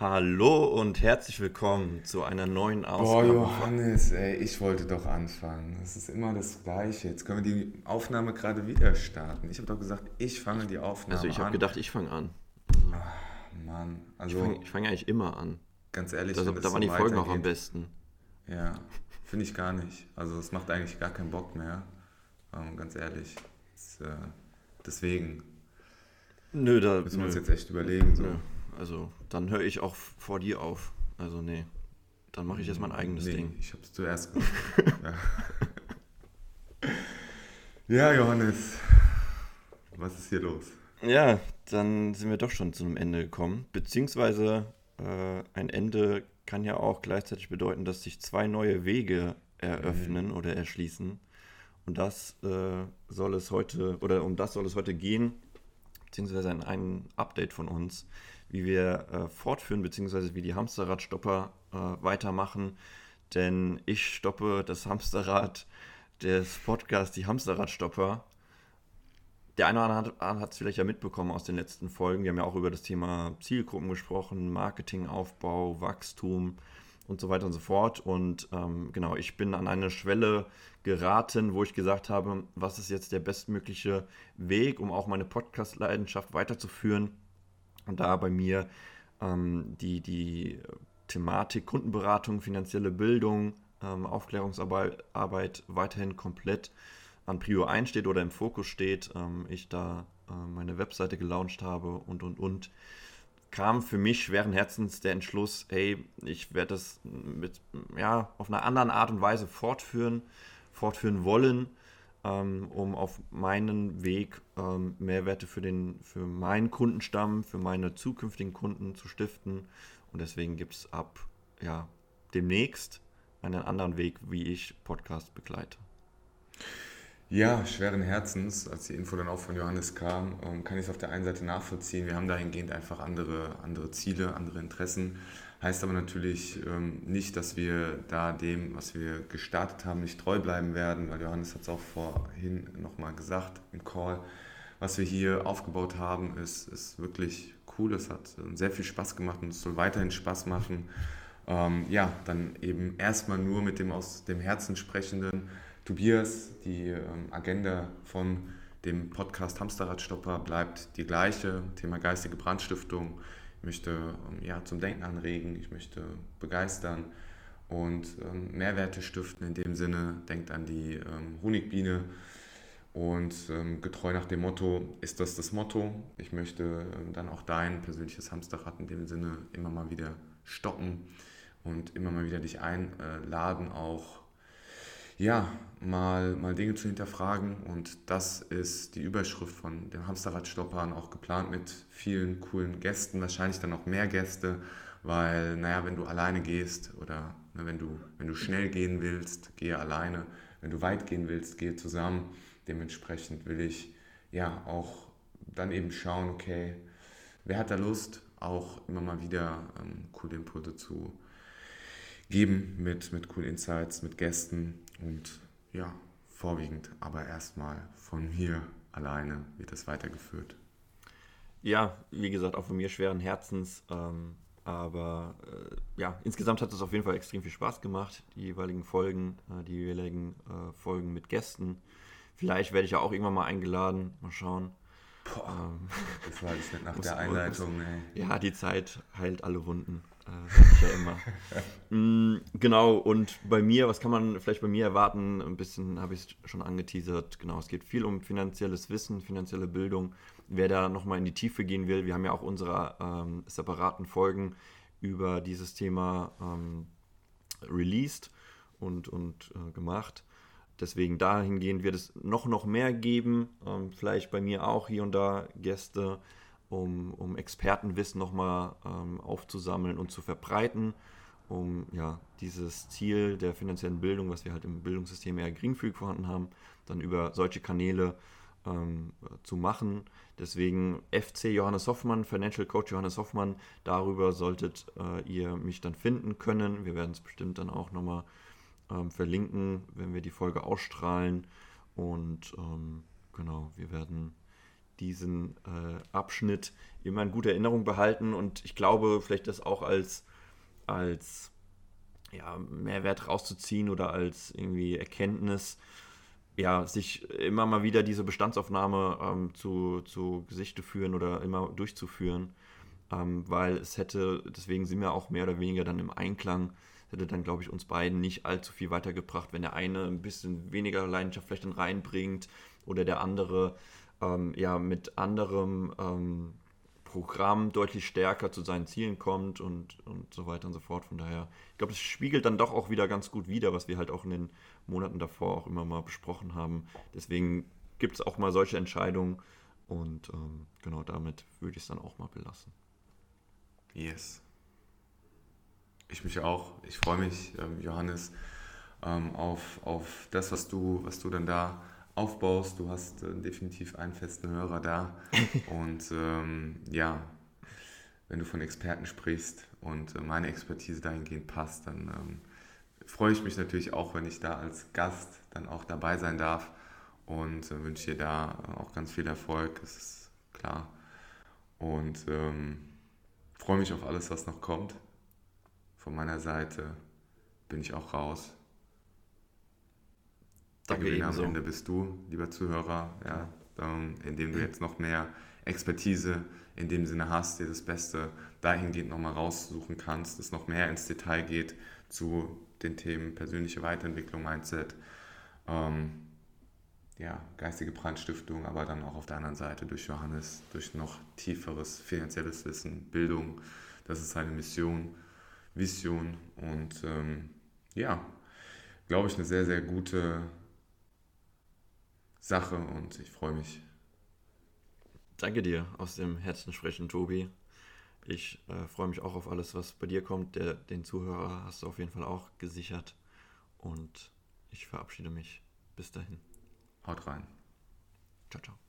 Hallo und herzlich willkommen zu einer neuen Ausgabe. Boah, Johannes, ey, ich wollte doch anfangen. Es ist immer das Gleiche. Jetzt können wir die Aufnahme gerade wieder starten. Ich habe doch gesagt, ich fange die Aufnahme an. Also ich habe gedacht, ich fange an. Ach, Mann, also ich fange fang eigentlich immer an. Ganz ehrlich, da, da waren die Folgen auch am besten. Ja, finde ich gar nicht. Also es macht eigentlich gar keinen Bock mehr. Ähm, ganz ehrlich. Das, äh, deswegen. Nö, da müssen wir uns jetzt echt überlegen. So. Nö. Also dann höre ich auch vor dir auf. Also nee, dann mache ich jetzt mein eigenes nee, Ding. Ich habe es zuerst gemacht. ja. ja, Johannes, was ist hier los? Ja, dann sind wir doch schon zu einem Ende gekommen. Beziehungsweise äh, ein Ende kann ja auch gleichzeitig bedeuten, dass sich zwei neue Wege eröffnen mhm. oder erschließen. Und das äh, soll es heute, oder um das soll es heute gehen, beziehungsweise ein, ein Update von uns, wie wir äh, fortführen, beziehungsweise wie die Hamsterradstopper äh, weitermachen. Denn ich stoppe das Hamsterrad des Podcasts, die Hamsterradstopper. Der eine oder andere hat es vielleicht ja mitbekommen aus den letzten Folgen. Wir haben ja auch über das Thema Zielgruppen gesprochen, Marketingaufbau, Wachstum und so weiter und so fort. Und ähm, genau, ich bin an eine Schwelle geraten, wo ich gesagt habe, was ist jetzt der bestmögliche Weg, um auch meine Podcast-Leidenschaft weiterzuführen da bei mir ähm, die, die Thematik Kundenberatung, finanzielle Bildung, ähm, Aufklärungsarbeit Arbeit weiterhin komplett an Prio 1 steht oder im Fokus steht, ähm, ich da äh, meine Webseite gelauncht habe und und und, kam für mich schweren Herzens der Entschluss, hey, ich werde das mit, ja, auf einer anderen Art und Weise fortführen, fortführen wollen ähm, um auf meinen Weg ähm, Mehrwerte für, den, für meinen Kundenstamm, für meine zukünftigen Kunden zu stiften. Und deswegen gibt es ab ja, demnächst einen anderen Weg, wie ich Podcast begleite. Ja, schweren Herzens, als die Info dann auch von Johannes kam, ähm, kann ich es auf der einen Seite nachvollziehen. Wir haben dahingehend einfach andere, andere Ziele, andere Interessen. Heißt aber natürlich ähm, nicht, dass wir da dem, was wir gestartet haben, nicht treu bleiben werden, weil Johannes hat es auch vorhin nochmal gesagt im Call. Was wir hier aufgebaut haben, ist, ist wirklich cool. Es hat sehr viel Spaß gemacht und es soll weiterhin Spaß machen. Ähm, ja, dann eben erstmal nur mit dem aus dem Herzen sprechenden Tobias. Die ähm, Agenda von dem Podcast Hamsterradstopper bleibt die gleiche. Thema geistige Brandstiftung ich möchte ähm, ja, zum Denken anregen, ich möchte begeistern und ähm, Mehrwerte stiften. In dem Sinne, denkt an die Honigbiene und ähm, getreu nach dem Motto ist das das Motto. Ich möchte dann auch dein persönliches Hamsterrad in dem Sinne immer mal wieder stoppen und immer mal wieder dich einladen, auch ja, mal, mal Dinge zu hinterfragen. Und das ist die Überschrift von dem Hamsterradstoppern, auch geplant mit vielen coolen Gästen, wahrscheinlich dann auch mehr Gäste, weil, naja, wenn du alleine gehst oder ne, wenn, du, wenn du schnell gehen willst, gehe alleine. Wenn du weit gehen willst, gehe zusammen. Dementsprechend will ich ja auch dann eben schauen, okay, wer hat da Lust, auch immer mal wieder ähm, coole Impulse zu geben mit, mit coolen Insights, mit Gästen und ja, vorwiegend, aber erstmal von mir alleine wird es weitergeführt. Ja, wie gesagt, auch von mir schweren Herzens. Ähm, aber äh, ja, insgesamt hat es auf jeden Fall extrem viel Spaß gemacht, die jeweiligen Folgen, äh, die jeweiligen äh, Folgen mit Gästen. Vielleicht werde ich ja auch irgendwann mal eingeladen. Mal schauen. Boah, ähm, das war jetzt nicht nach der Einleitung. Ey. Ja, die Zeit heilt alle Wunden. Äh, ja immer. mm, genau, und bei mir, was kann man vielleicht bei mir erwarten? Ein bisschen habe ich es schon angeteasert. Genau, es geht viel um finanzielles Wissen, finanzielle Bildung. Wer da nochmal in die Tiefe gehen will, wir haben ja auch unsere ähm, separaten Folgen über dieses Thema ähm, released und, und äh, gemacht. Deswegen dahingehend wird es noch, noch mehr geben. Ähm, vielleicht bei mir auch hier und da Gäste, um, um Expertenwissen nochmal ähm, aufzusammeln und zu verbreiten, um ja, dieses Ziel der finanziellen Bildung, was wir halt im Bildungssystem eher geringfügig vorhanden haben, dann über solche Kanäle ähm, zu machen. Deswegen FC Johannes Hoffmann, Financial Coach Johannes Hoffmann, darüber solltet äh, ihr mich dann finden können. Wir werden es bestimmt dann auch nochmal ähm, verlinken, wenn wir die Folge ausstrahlen. Und ähm, genau, wir werden diesen äh, Abschnitt immer in guter Erinnerung behalten und ich glaube, vielleicht das auch als, als ja, Mehrwert rauszuziehen oder als irgendwie Erkenntnis, ja, sich immer mal wieder diese Bestandsaufnahme ähm, zu, zu Gesichte führen oder immer durchzuführen, ähm, weil es hätte, deswegen sind wir auch mehr oder weniger dann im Einklang, hätte dann, glaube ich, uns beiden nicht allzu viel weitergebracht, wenn der eine ein bisschen weniger Leidenschaft vielleicht dann reinbringt oder der andere ähm, ja mit anderem ähm, Programm deutlich stärker zu seinen Zielen kommt und, und so weiter und so fort. Von daher, ich glaube, es spiegelt dann doch auch wieder ganz gut wider, was wir halt auch in den Monaten davor auch immer mal besprochen haben. Deswegen gibt es auch mal solche Entscheidungen und ähm, genau damit würde ich es dann auch mal belassen. Yes. Ich mich auch. Ich freue mich, ähm, Johannes, ähm, auf, auf das, was du, was du dann da aufbaust. Du hast äh, definitiv einen festen Hörer da. und ähm, ja, wenn du von Experten sprichst und äh, meine Expertise dahingehend passt, dann ähm, freue ich mich natürlich auch, wenn ich da als Gast dann auch dabei sein darf und äh, wünsche dir da auch ganz viel Erfolg, das ist klar. Und ähm, freue mich auf alles, was noch kommt. Von meiner Seite bin ich auch raus. Danke Der Gewinner am Ende bist du, lieber Zuhörer, ja, ähm, indem du jetzt noch mehr Expertise in dem Sinne hast, dir das Beste dahingehend nochmal raussuchen kannst, es noch mehr ins Detail geht zu den Themen persönliche Weiterentwicklung, Mindset, ähm, ja, geistige Brandstiftung, aber dann auch auf der anderen Seite durch Johannes, durch noch tieferes finanzielles Wissen, Bildung. Das ist seine Mission, Vision und ähm, ja, glaube ich, eine sehr, sehr gute Sache und ich freue mich. Danke dir aus dem Herzen sprechen, Tobi. Ich äh, freue mich auch auf alles, was bei dir kommt. Der, den Zuhörer hast du auf jeden Fall auch gesichert. Und ich verabschiede mich. Bis dahin. Haut rein. Ciao, ciao.